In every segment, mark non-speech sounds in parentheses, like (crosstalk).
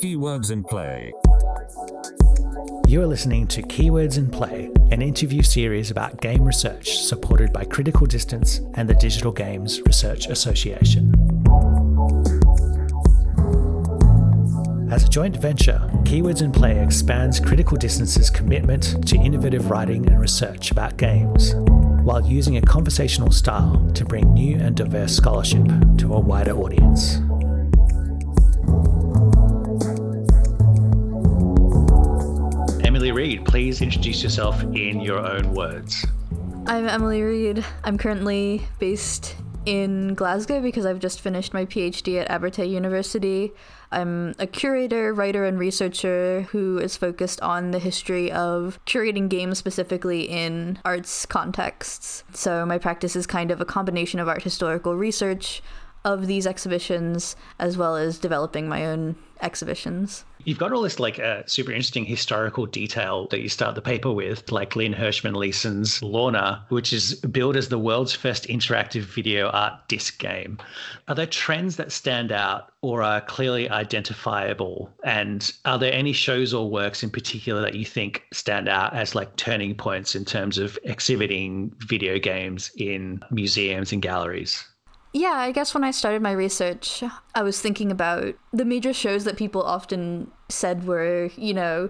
Keywords in Play. You are listening to Keywords in Play, an interview series about game research supported by Critical Distance and the Digital Games Research Association. As a joint venture, Keywords in Play expands Critical Distance's commitment to innovative writing and research about games, while using a conversational style to bring new and diverse scholarship to a wider audience. Emily Reed, please introduce yourself in your own words. I'm Emily Reed. I'm currently based in Glasgow because I've just finished my PhD at Abertay University. I'm a curator, writer, and researcher who is focused on the history of curating games specifically in arts contexts. So my practice is kind of a combination of art historical research of these exhibitions as well as developing my own exhibitions. You've got all this like uh, super interesting historical detail that you start the paper with, like Lynn Hershman Leeson's Lorna, which is billed as the world's first interactive video art disc game. Are there trends that stand out or are clearly identifiable? And are there any shows or works in particular that you think stand out as like turning points in terms of exhibiting video games in museums and galleries? Yeah, I guess when I started my research, I was thinking about the major shows that people often said were, you know,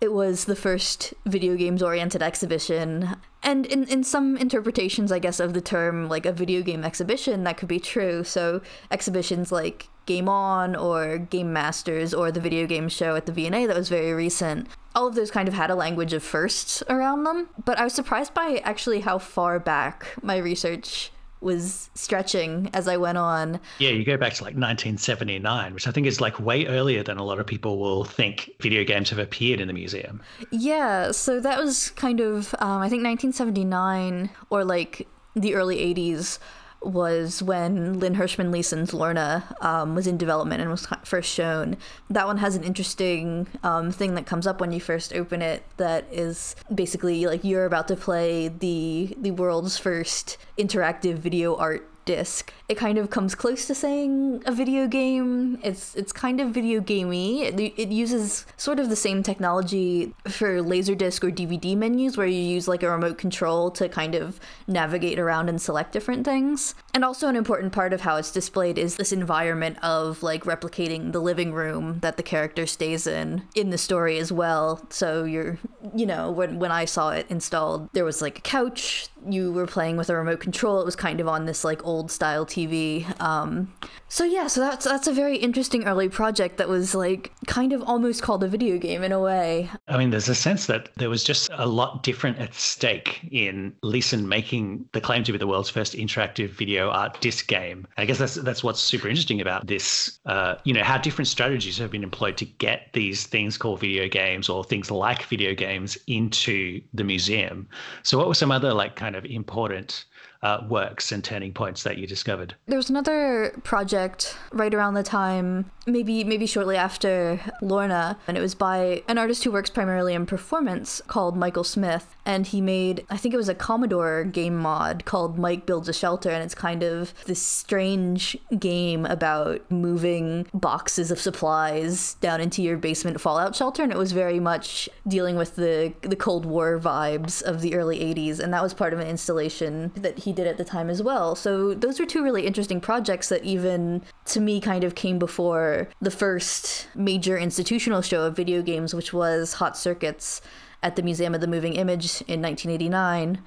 it was the first video games oriented exhibition. And in, in some interpretations, I guess, of the term, like a video game exhibition, that could be true. So exhibitions like Game On or Game Masters or the video game show at the V&A that was very recent. All of those kind of had a language of firsts around them. But I was surprised by actually how far back my research was stretching as I went on. Yeah, you go back to like 1979, which I think is like way earlier than a lot of people will think video games have appeared in the museum. Yeah, so that was kind of, um, I think 1979 or like the early 80s was when Lynn Hershman Leeson's Lorna um, was in development and was first shown. That one has an interesting um, thing that comes up when you first open it. That is basically like you're about to play the the world's first interactive video art disc. It kind of comes close to saying a video game. It's it's kind of video gamey. It, it uses sort of the same technology for laserdisc or DVD menus where you use like a remote control to kind of navigate around and select different things. And also an important part of how it's displayed is this environment of like replicating the living room that the character stays in in the story as well. So you're you know, when when I saw it installed, there was like a couch, you were playing with a remote control. It was kind of on this like old style TV. Um, so yeah, so that's that's a very interesting early project that was like kind of almost called a video game in a way. I mean, there's a sense that there was just a lot different at stake in Leeson making the claim to be the world's first interactive video art disc game. I guess that's that's what's super interesting about this. Uh, you know, how different strategies have been employed to get these things called video games or things like video games into the museum. So, what were some other like kind of important uh, works and turning points that you discovered? There was another project right around the time, maybe maybe shortly after Lorna, and it was by an artist who works primarily in performance called Michael Smith, and he made I think it was a Commodore game mod called Mike Builds a Shelter, and it's kind of this strange game about moving boxes of supplies down into your basement fallout shelter, and it was very much dealing with the the Cold War vibes of the early 80s, and that was part of an installation that he did at the time as well. So those were two really interesting projects that even to me kind of came before the first major institutional show of video games, which was Hot Circuits at the Museum of the Moving Image in 1989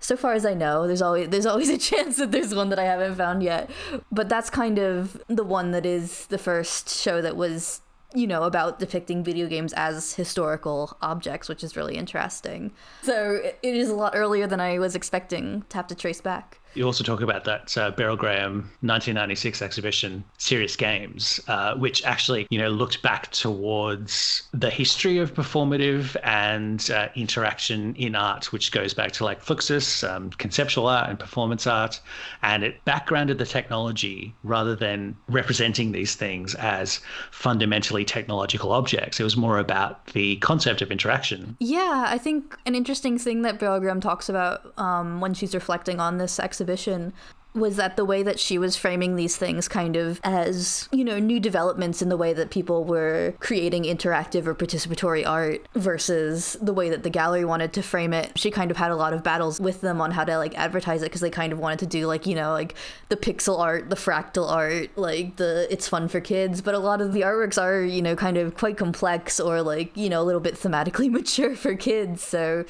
so far as I know, there's always there's always a (laughs) chance that there's one that I haven't found yet. But that's kind of the one that is the first show that was you know, about depicting video games as historical objects, which is really interesting. So it is a lot earlier than I was expecting to have to trace back. You also talk about that uh, Beryl Graham 1996 exhibition, Serious Games, uh, which actually, you know, looked back towards the history of performative and uh, interaction in art, which goes back to like Fluxus, um, conceptual art and performance art, and it backgrounded the technology rather than representing these things as fundamentally technological objects. It was more about the concept of interaction. Yeah, I think an interesting thing that Beryl Graham talks about um, when she's reflecting on this exhibition exhibition was that the way that she was framing these things kind of as, you know, new developments in the way that people were creating interactive or participatory art versus the way that the gallery wanted to frame it. She kind of had a lot of battles with them on how to like advertise it because they kind of wanted to do like, you know, like the pixel art, the fractal art, like the it's fun for kids, but a lot of the artworks are, you know, kind of quite complex or like, you know, a little bit thematically (laughs) mature for kids. So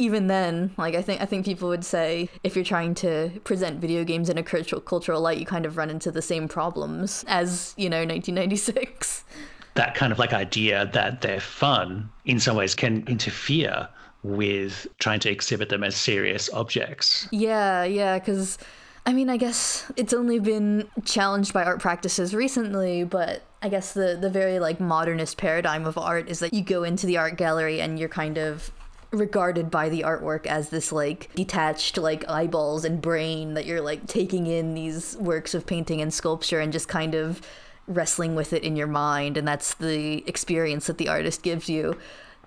even then, like I think I think people would say if you're trying to present video games in a cultural cultural light, you kind of run into the same problems as you know 1996. That kind of like idea that they're fun in some ways can interfere with trying to exhibit them as serious objects. Yeah, yeah, because. I mean, I guess it's only been challenged by art practices recently, but I guess the the very like modernist paradigm of art is that you go into the art gallery and you're kind of regarded by the artwork as this like detached like eyeballs and brain that you're like taking in these works of painting and sculpture and just kind of wrestling with it in your mind and that's the experience that the artist gives you.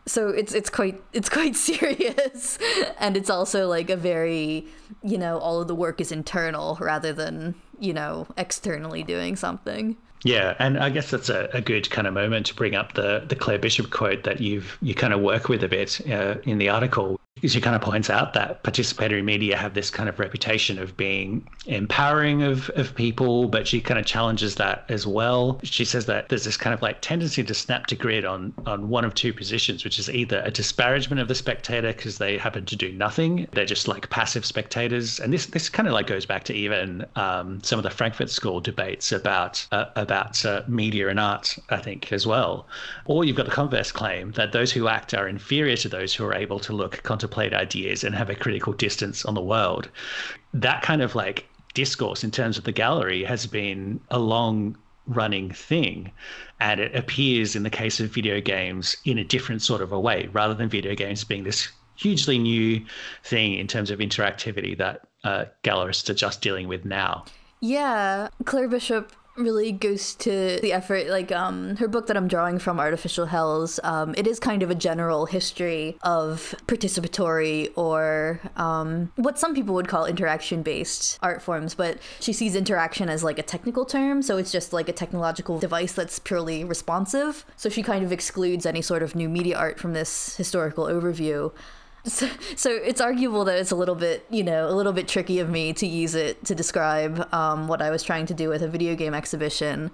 So it's it's quite it's quite (laughs) serious. And it's also like a very you know all of the work is internal rather than you know externally doing something yeah, and I guess that's a, a good kind of moment to bring up the the Claire Bishop quote that you've you kind of work with a bit uh, in the article, she kind of points out that participatory media have this kind of reputation of being empowering of, of people, but she kind of challenges that as well. She says that there's this kind of like tendency to snap to grid on on one of two positions, which is either a disparagement of the spectator because they happen to do nothing, they're just like passive spectators, and this this kind of like goes back to even um, some of the Frankfurt School debates about uh, about uh, media and art, I think as well. Or you've got the converse claim that those who act are inferior to those who are able to look, contemplate ideas and have a critical distance on the world. That kind of like discourse in terms of the gallery has been a long running thing and it appears in the case of video games in a different sort of a way rather than video games being this hugely new thing in terms of interactivity that uh, gallerists are just dealing with now yeah claire bishop really goes to the effort like um her book that i'm drawing from artificial hells um it is kind of a general history of participatory or um what some people would call interaction based art forms but she sees interaction as like a technical term so it's just like a technological device that's purely responsive. So she kind of excludes any sort of new media art from this historical overview so, so it's arguable that it's a little bit, you know, a little bit tricky of me to use it to describe um, what I was trying to do with a video game exhibition.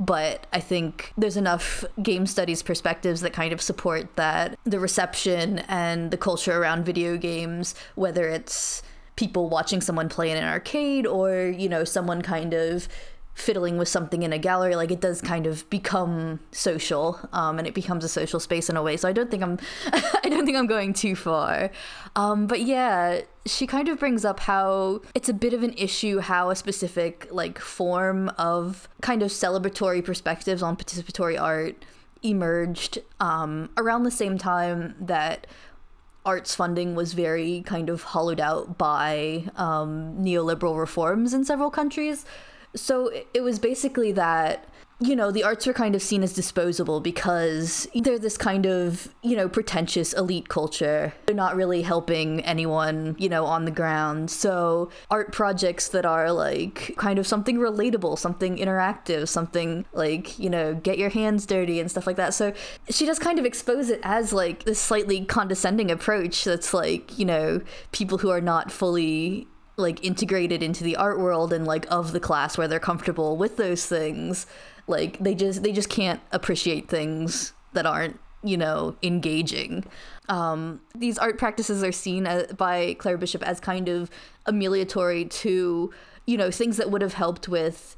But I think there's enough game studies perspectives that kind of support that the reception and the culture around video games, whether it's people watching someone play in an arcade or, you know, someone kind of fiddling with something in a gallery like it does kind of become social um, and it becomes a social space in a way. So i don't think i'm (laughs) i don't think i'm going too far. Um, but yeah she kind of brings up how it's a bit of an issue how a specific like form of kind of celebratory perspectives on participatory art emerged um, around the same time that arts funding was very kind of hollowed out by um, neoliberal reforms in several countries so it was basically that you know, the arts are kind of seen as disposable because they're this kind of, you know, pretentious elite culture. They're not really helping anyone, you know, on the ground. So, art projects that are like kind of something relatable, something interactive, something like, you know, get your hands dirty and stuff like that. So, she does kind of expose it as like this slightly condescending approach that's like, you know, people who are not fully like integrated into the art world and like of the class where they're comfortable with those things like they just they just can't appreciate things that aren't you know engaging. Um, these art practices are seen as, by claire bishop as kind of amelioratory to you know things that would have helped with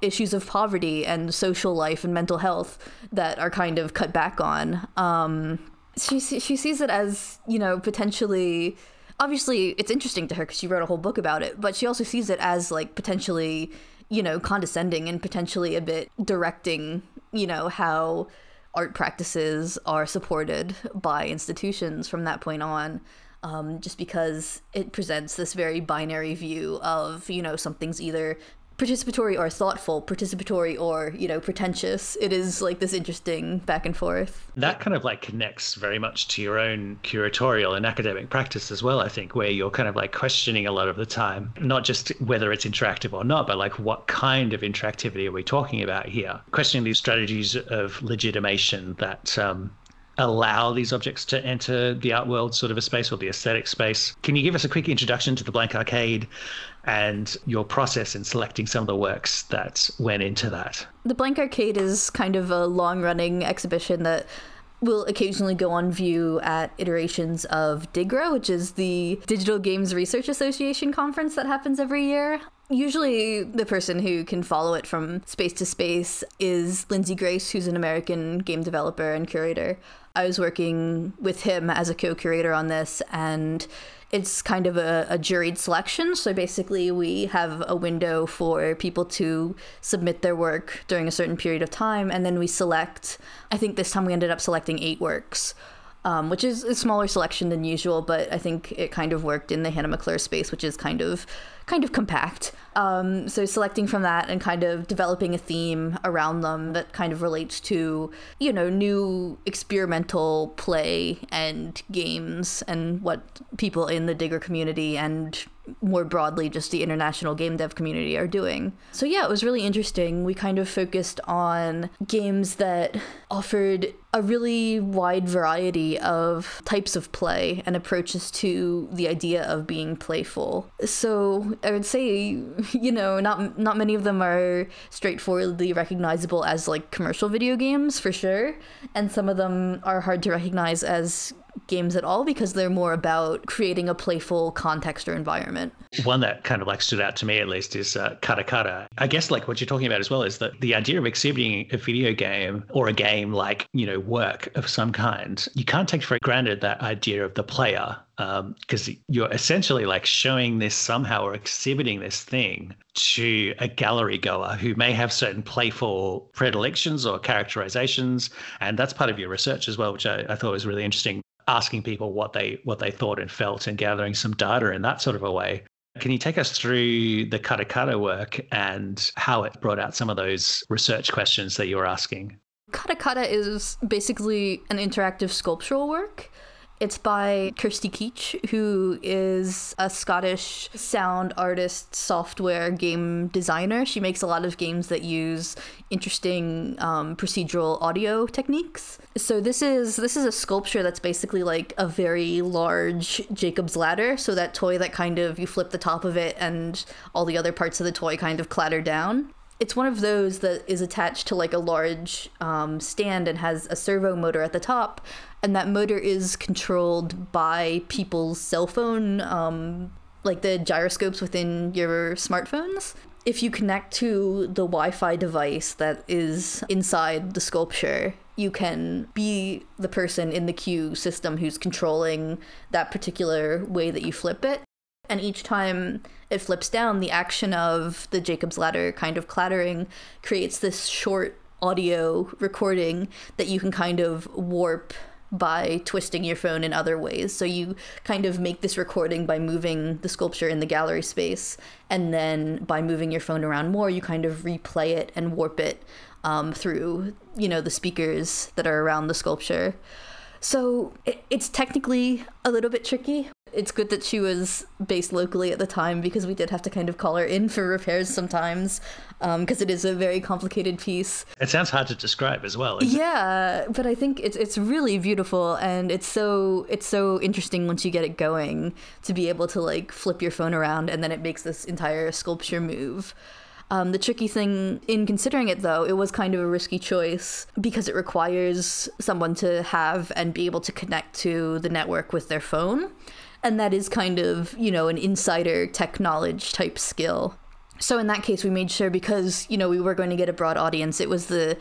issues of poverty and social life and mental health that are kind of cut back on. Um, she, she sees it as you know potentially obviously it's interesting to her because she wrote a whole book about it, but she also sees it as like potentially, you know, condescending and potentially a bit directing, you know, how art practices are supported by institutions from that point on. Um, just because it presents this very binary view of, you know, something's either participatory or thoughtful, participatory or, you know, pretentious. It is like this interesting back and forth. That kind of like connects very much to your own curatorial and academic practice as well, I think, where you're kind of like questioning a lot of the time, not just whether it's interactive or not, but like what kind of interactivity are we talking about here? Questioning these strategies of legitimation that um, allow these objects to enter the art world sort of a space or the aesthetic space. Can you give us a quick introduction to the Blank Arcade and your process in selecting some of the works that went into that? The Blank Arcade is kind of a long running exhibition that will occasionally go on view at iterations of DIGRA, which is the Digital Games Research Association conference that happens every year. Usually, the person who can follow it from space to space is Lindsay Grace, who's an American game developer and curator. I was working with him as a co curator on this, and it's kind of a, a, juried selection. So basically, we have a window for people to submit their work during a certain period of time, and then we select. I think this time we ended up selecting eight works. Um, which is a smaller selection than usual, but I think it kind of worked in the Hannah Maclure space, which is kind of kind of compact. Um, so selecting from that and kind of developing a theme around them that kind of relates to, you know, new experimental play and games and what people in the DIGRA community and more broadly just the international game dev community are doing. So yeah, it was really interesting. We kind of focused on games that offered a really wide variety of types of play and approaches to the idea of being playful. So I would say, (laughs) you know, not not many of them are straightforwardly recognizable as like commercial video games for sure, and some of them are hard to recognize as games at all because they're more about creating a playful context or environment. One that kind of like stood out to me at least is uh, Kata Kata. I guess like what you're talking about as well is that the idea of exhibiting a video game or a game like, you know, work of some kind, you can't take for granted that idea of the player because um, you're essentially like showing this somehow or exhibiting this thing to a gallery goer who may have certain playful predilections or characterizations and that's part of your research as well which I, I thought was really interesting asking people what they what they thought and felt and gathering some data in that sort of a way. Can you take us through the Kata Kata work and how it brought out some of those research questions that you were asking? Kata Kata is basically an interactive sculptural work. It's by Kirsty Keatch, who is a Scottish sound artist, software game designer. She makes a lot of games that use interesting um, procedural audio techniques. So this is this is a sculpture that's basically like a very large Jacob's ladder. So that toy that kind of you flip the top of it and all the other parts of the toy kind of clatter down it's one of those that is attached to like a large um, stand and has a servo motor at the top and that motor is controlled by people's cell phone, um, like the gyroscopes within your smartphones. If you connect to the Wi Fi device that is inside the sculpture, you can be the person in the queue system who's controlling that particular way that you flip it. And each time it flips down, the action of the Jacob's ladder kind of clattering creates this short audio recording that you can kind of warp by twisting your phone in other ways. So you kind of make this recording by moving the sculpture in the gallery space, and then by moving your phone around more, you kind of replay it and warp it um, through, you know, the speakers that are around the sculpture. So it, it's technically a little bit tricky. It's good that she was based locally at the time because we did have to kind of call her in for repairs sometimes because um, it is a very complicated piece. It sounds hard to describe as well. Yeah, but I think it's it's really beautiful and it's so it's so interesting once you get it going to be able to like flip your phone around and then it makes this entire sculpture move. Um, the tricky thing in considering it, though, it was kind of a risky choice because it requires someone to have and be able to connect to the network with their phone. And that is kind of, you know, an insider tech knowledge type skill. So in that case, we made sure because, you know, we were going to get a broad audience, it was the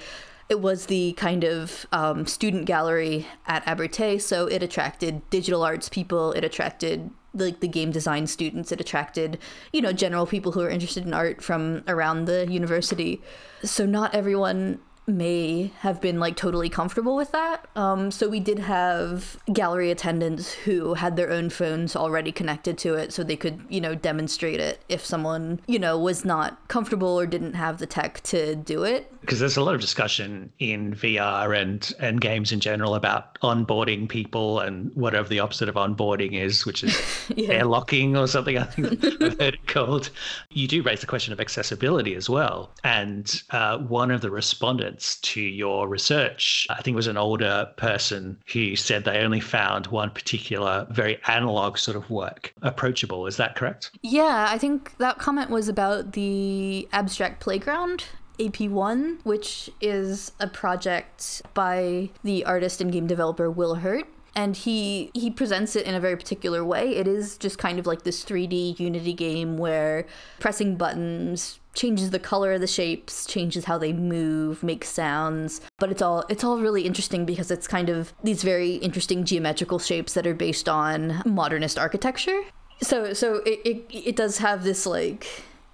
it was the kind of um, student gallery at Abertay, so it attracted digital arts people, it attracted like the game design students it attracted you know general people who are interested in art from around the university so not everyone may have been like totally comfortable with that. Um, so we did have gallery attendants who had their own phones already connected to it so they could, you know, demonstrate it if someone, you know, was not comfortable or didn't have the tech to do it. Because there's a lot of discussion in VR and, and games in general about onboarding people and whatever the opposite of onboarding is, which is (laughs) yeah. airlocking or something, I think I've heard it called. You do raise the question of accessibility as well. And uh, one of the respondents to your research, I think was an older person who said they only found one particular very analog sort of work approachable. Is that correct? Yeah, I think that comment was about the abstract playground AP1, which is a project by the artist and game developer Will Hurt. And he he presents it in a very particular way. It is just kind of like this 3D Unity game where pressing buttons changes the color of the shapes, changes how they move, makes sounds. But it's all it's all really interesting because it's kind of these very interesting geometrical shapes that are based on modernist architecture. So so it, it, it does have this like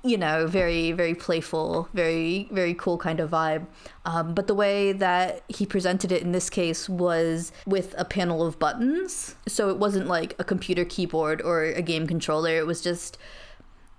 you know, very, very playful, very, very cool kind of vibe. Um, but the way that he presented it in this case was with a panel of buttons. So it wasn't like a computer keyboard or a game controller. It was just,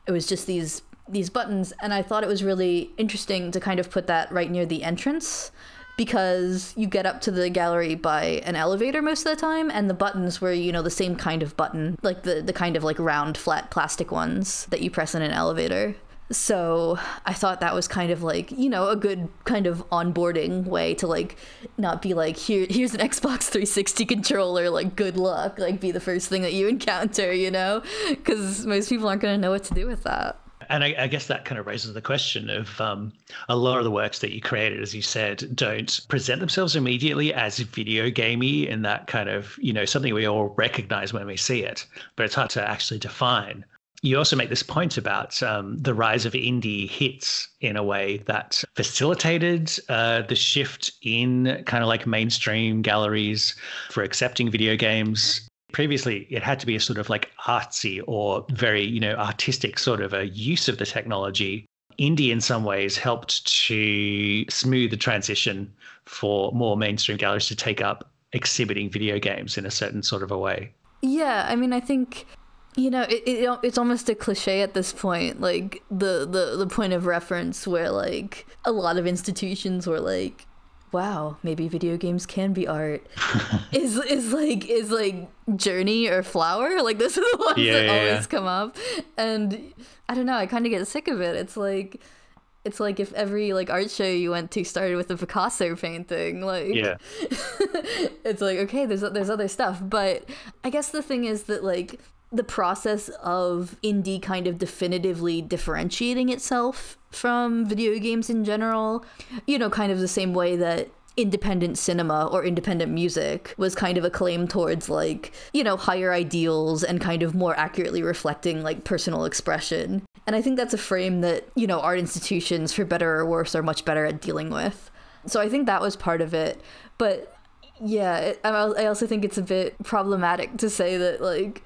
it was just these these buttons. And I thought it was really interesting to kind of put that right near the entrance because you get up to the gallery by an elevator most of the time and the buttons were you know the same kind of button like the the kind of like round flat plastic ones that you press in an elevator. So i thought that was kind of like you know a good kind of onboarding way to like not be like here here's an xbox 360 controller like good luck like be the first thing that you (laughs) encounter you know? Because most people aren't going to know what to do with that and I, I, guess that kind of raises the question of um, a lot of the works that you created, as you said, don't present themselves immediately as video gamey in that kind of, you know, something we all recognize when we see it, but it's hard to actually define. You also make this point about um, the rise of indie hits in a way that facilitated uh, the shift in kind of like mainstream galleries for accepting video games Previously, it had to be a sort of like artsy or very, you know, artistic sort of a use of the technology. Indie, in some ways, helped to smooth the transition for more mainstream galleries to take up exhibiting video games in a certain sort of a way. Yeah, I mean, I think you know it, it, it's almost a cliche at this point like the, the the point of reference where like a lot of institutions were like wow, maybe video games can be art. (laughs) is is like is like Journey or Flower. Like those are the (laughs) ones yeah, that yeah, always yeah. come up. And I don't know, I kinda get sick of it. It's like it's like if every like art show you went to started with a Picasso painting, like yeah, (laughs) it's like okay, there's there's other stuff, but I guess the thing is that like the process of indie kind of definitively differentiating itself from video games in general, you know, kind of the same way that independent cinema or independent music was kind of a claim towards like, you know, higher ideals and kind of more accurately reflecting like personal expression. And I think that's a frame that, you know, art institutions, for better or worse, are much better at dealing with. So I think that was part of it. But yeah, it, I also think it's a bit problematic to say that like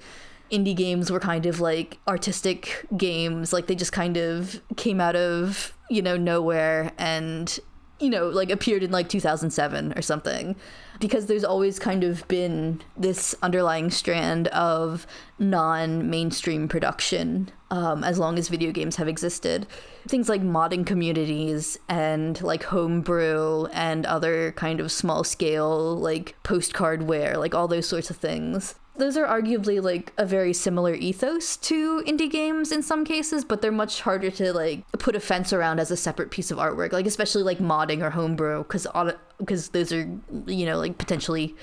indie games were kind of like artistic games like they just kind of came out of you know nowhere and you know like appeared in like 2007 or something. Because there's always kind of been this underlying strand of non-mainstream production um, as long as video games have existed. Things like modding communities and like homebrew and other kind of small scale like postcard postcardware like all those sorts of things those are arguably like a very similar ethos to indie games in some cases, but they're much harder to like put a fence around as a separate piece of artwork. Like especially like modding or homebrew, because because those are you know like potentially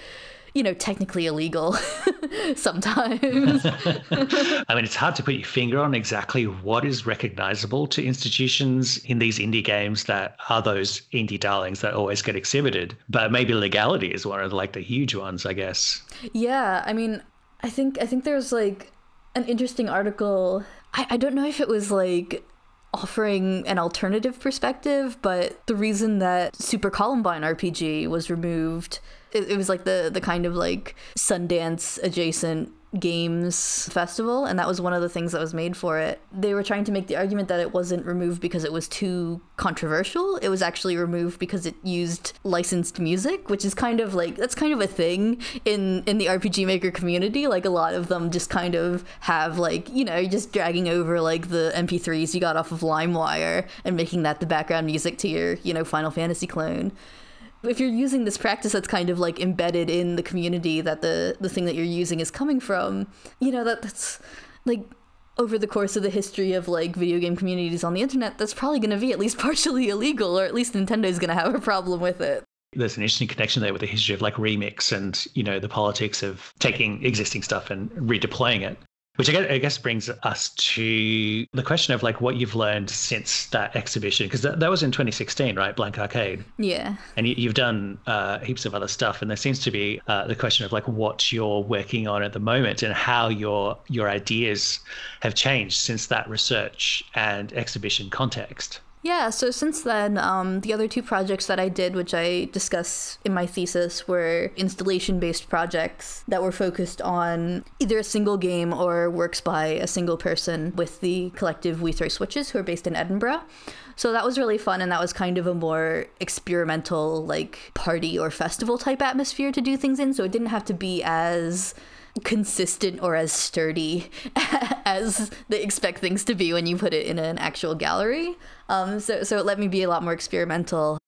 you know, technically illegal (laughs) sometimes. (laughs) I mean, it's hard to put your finger on exactly what is recognizable to institutions in these indie games that are those indie darlings that always get exhibited. But maybe legality is one of like the huge ones, I guess. Yeah, I mean, I think I think there's like an interesting article. I, I don't know if it was like offering an alternative perspective, but the reason that Super Columbine RPG was removed it, it was like the the kind of like Sundance adjacent Games Festival, and that was one of the things that was made for it. They were trying to make the argument that it wasn't removed because it was too controversial. It was actually removed because it used licensed music, which is kind of like that's kind of a thing in in the RPG Maker community. Like a lot of them just kind of have like you know just dragging over like the MP3s you got off of LimeWire and making that the background music to your you know Final Fantasy clone if you're using this practice that's kind of like embedded in the community that the the thing that you're using is coming from you know that that's like over the course of the history of like video game communities on the internet that's probably going to be at least (laughs) partially illegal or at least nintendo's going to have a problem with it. There's an interesting connection there with the history of like remix and you know the politics of taking existing stuff and redeploying it which I guess brings us to the question of like what you've learned since that exhibition, because that, that was in 2016, right? Blank Arcade. Yeah. And you, have done uh, heaps of other stuff, and there seems to be uh, the question of like what you're working on at the moment and how your your ideas have changed since that research and exhibition context. Yeah, so since then, um, the other two projects that I did, which I discuss in my thesis, were installation based projects that were focused on either a single game or works by a single person with the collective We Throw Switches, who are based in Edinburgh. So that was really fun, and that was kind of a more experimental, like party or festival type atmosphere to do things in. So it didn't have to be as consistent or as sturdy (laughs) as they expect things to be when you put it in an actual gallery. Um, so, so it let me be a lot more experimental.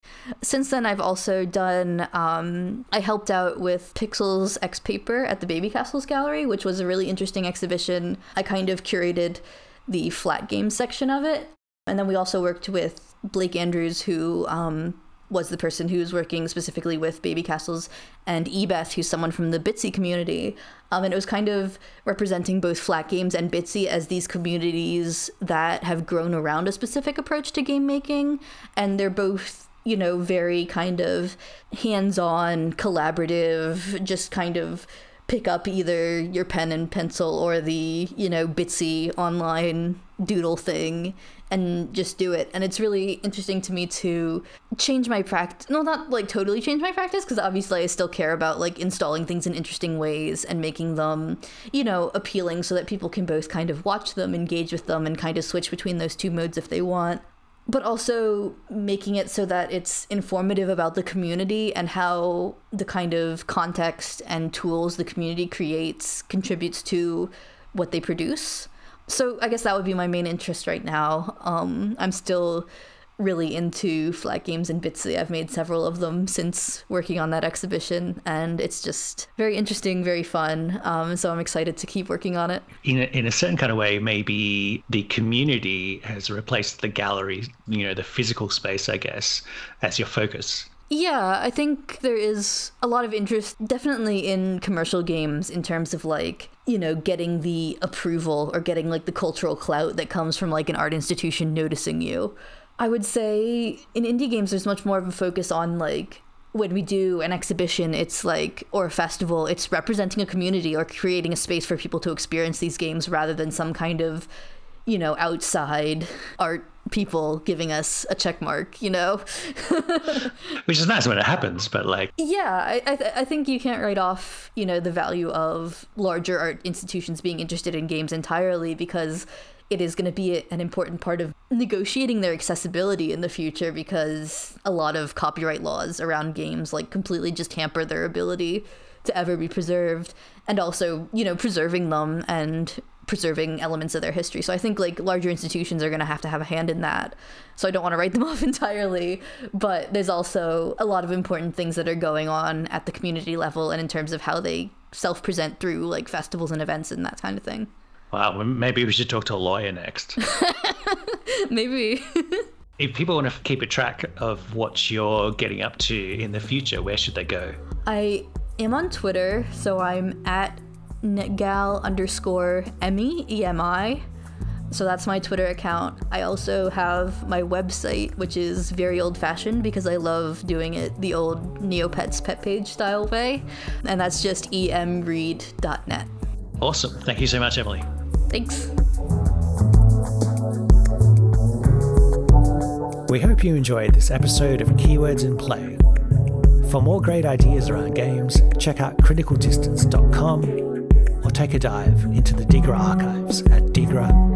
Since then, I've also done, um, I helped out with Pixels X Paper at the Baby Castles Gallery, which was a really interesting exhibition. I kind of curated the flat game section of it. And then we also worked with Blake Andrews, who um, was the person who was working specifically with Baby Castles, and Ebeth, who's someone from the Bitsy community. Um, and it was kind of representing both Flat Games and Bitsy as these communities that have grown around a specific approach to game making. And they're both, you know, very kind of hands on, collaborative, just kind of pick up either your pen and pencil or the, you know, Bitsy online doodle thing and just do it. And it's really interesting to me to change my practice. No, not like totally change my practice, because obviously I still care about like installing things in interesting ways and making them, you know, appealing so that people can both kind of watch them, engage with them, and kind of switch between those two modes if they want. But also making it so that it's informative about the community and how the kind of context and tools the community creates contributes to what they produce so I guess that would be my main interest right now. Um, I'm still really into flat games and Bitsy. I've made several of them since working on that exhibition, and it's just very interesting, very fun. Um, so I'm excited to keep working on it. In a, in a certain kind of way, maybe the community has replaced the gallery, you know, the physical space, I guess, as your focus. Yeah, I think there is a lot of interest definitely in commercial games in terms of like, you know, getting the approval or getting like the cultural clout that comes from like an art institution noticing you. I would say in indie games there's much more of a focus on like when we do an exhibition, it's like, or a festival, it's representing a community or creating a space for people to experience these games rather than some kind of, you know, outside art people giving us a check mark, you know? (laughs) Which is nice when it happens, but like. Yeah, I, I, th- I think you can't write off, you know, the value of larger art institutions being interested in games entirely because it is going to be an important part of negotiating their accessibility in the future because a lot of copyright laws around games like completely just hamper their ability to ever be preserved and also you know preserving them and preserving elements of their history. So I think like larger institutions are going to have to have a hand in that. So I don't want to write them (laughs) off entirely, but there's also a lot of important things that are going on at the community level and in terms of how they self-present through like festivals and events and that kind of thing. Wow, maybe we should talk to a lawyer next. (laughs) maybe. (laughs) if people want to keep a track of what you're getting up to in the future, where should they go? I am on Twitter, so I'm at netgal underscore emi emi so that's my twitter account i also have my website which is very old fashioned because i love doing it the old neopets pet page style way and that's just emread.net awesome thank you so much emily thanks we hope you enjoyed this episode of keywords in play for more great ideas around games check out criticaldistance.com or take a dive into the Digra archives at digra.org.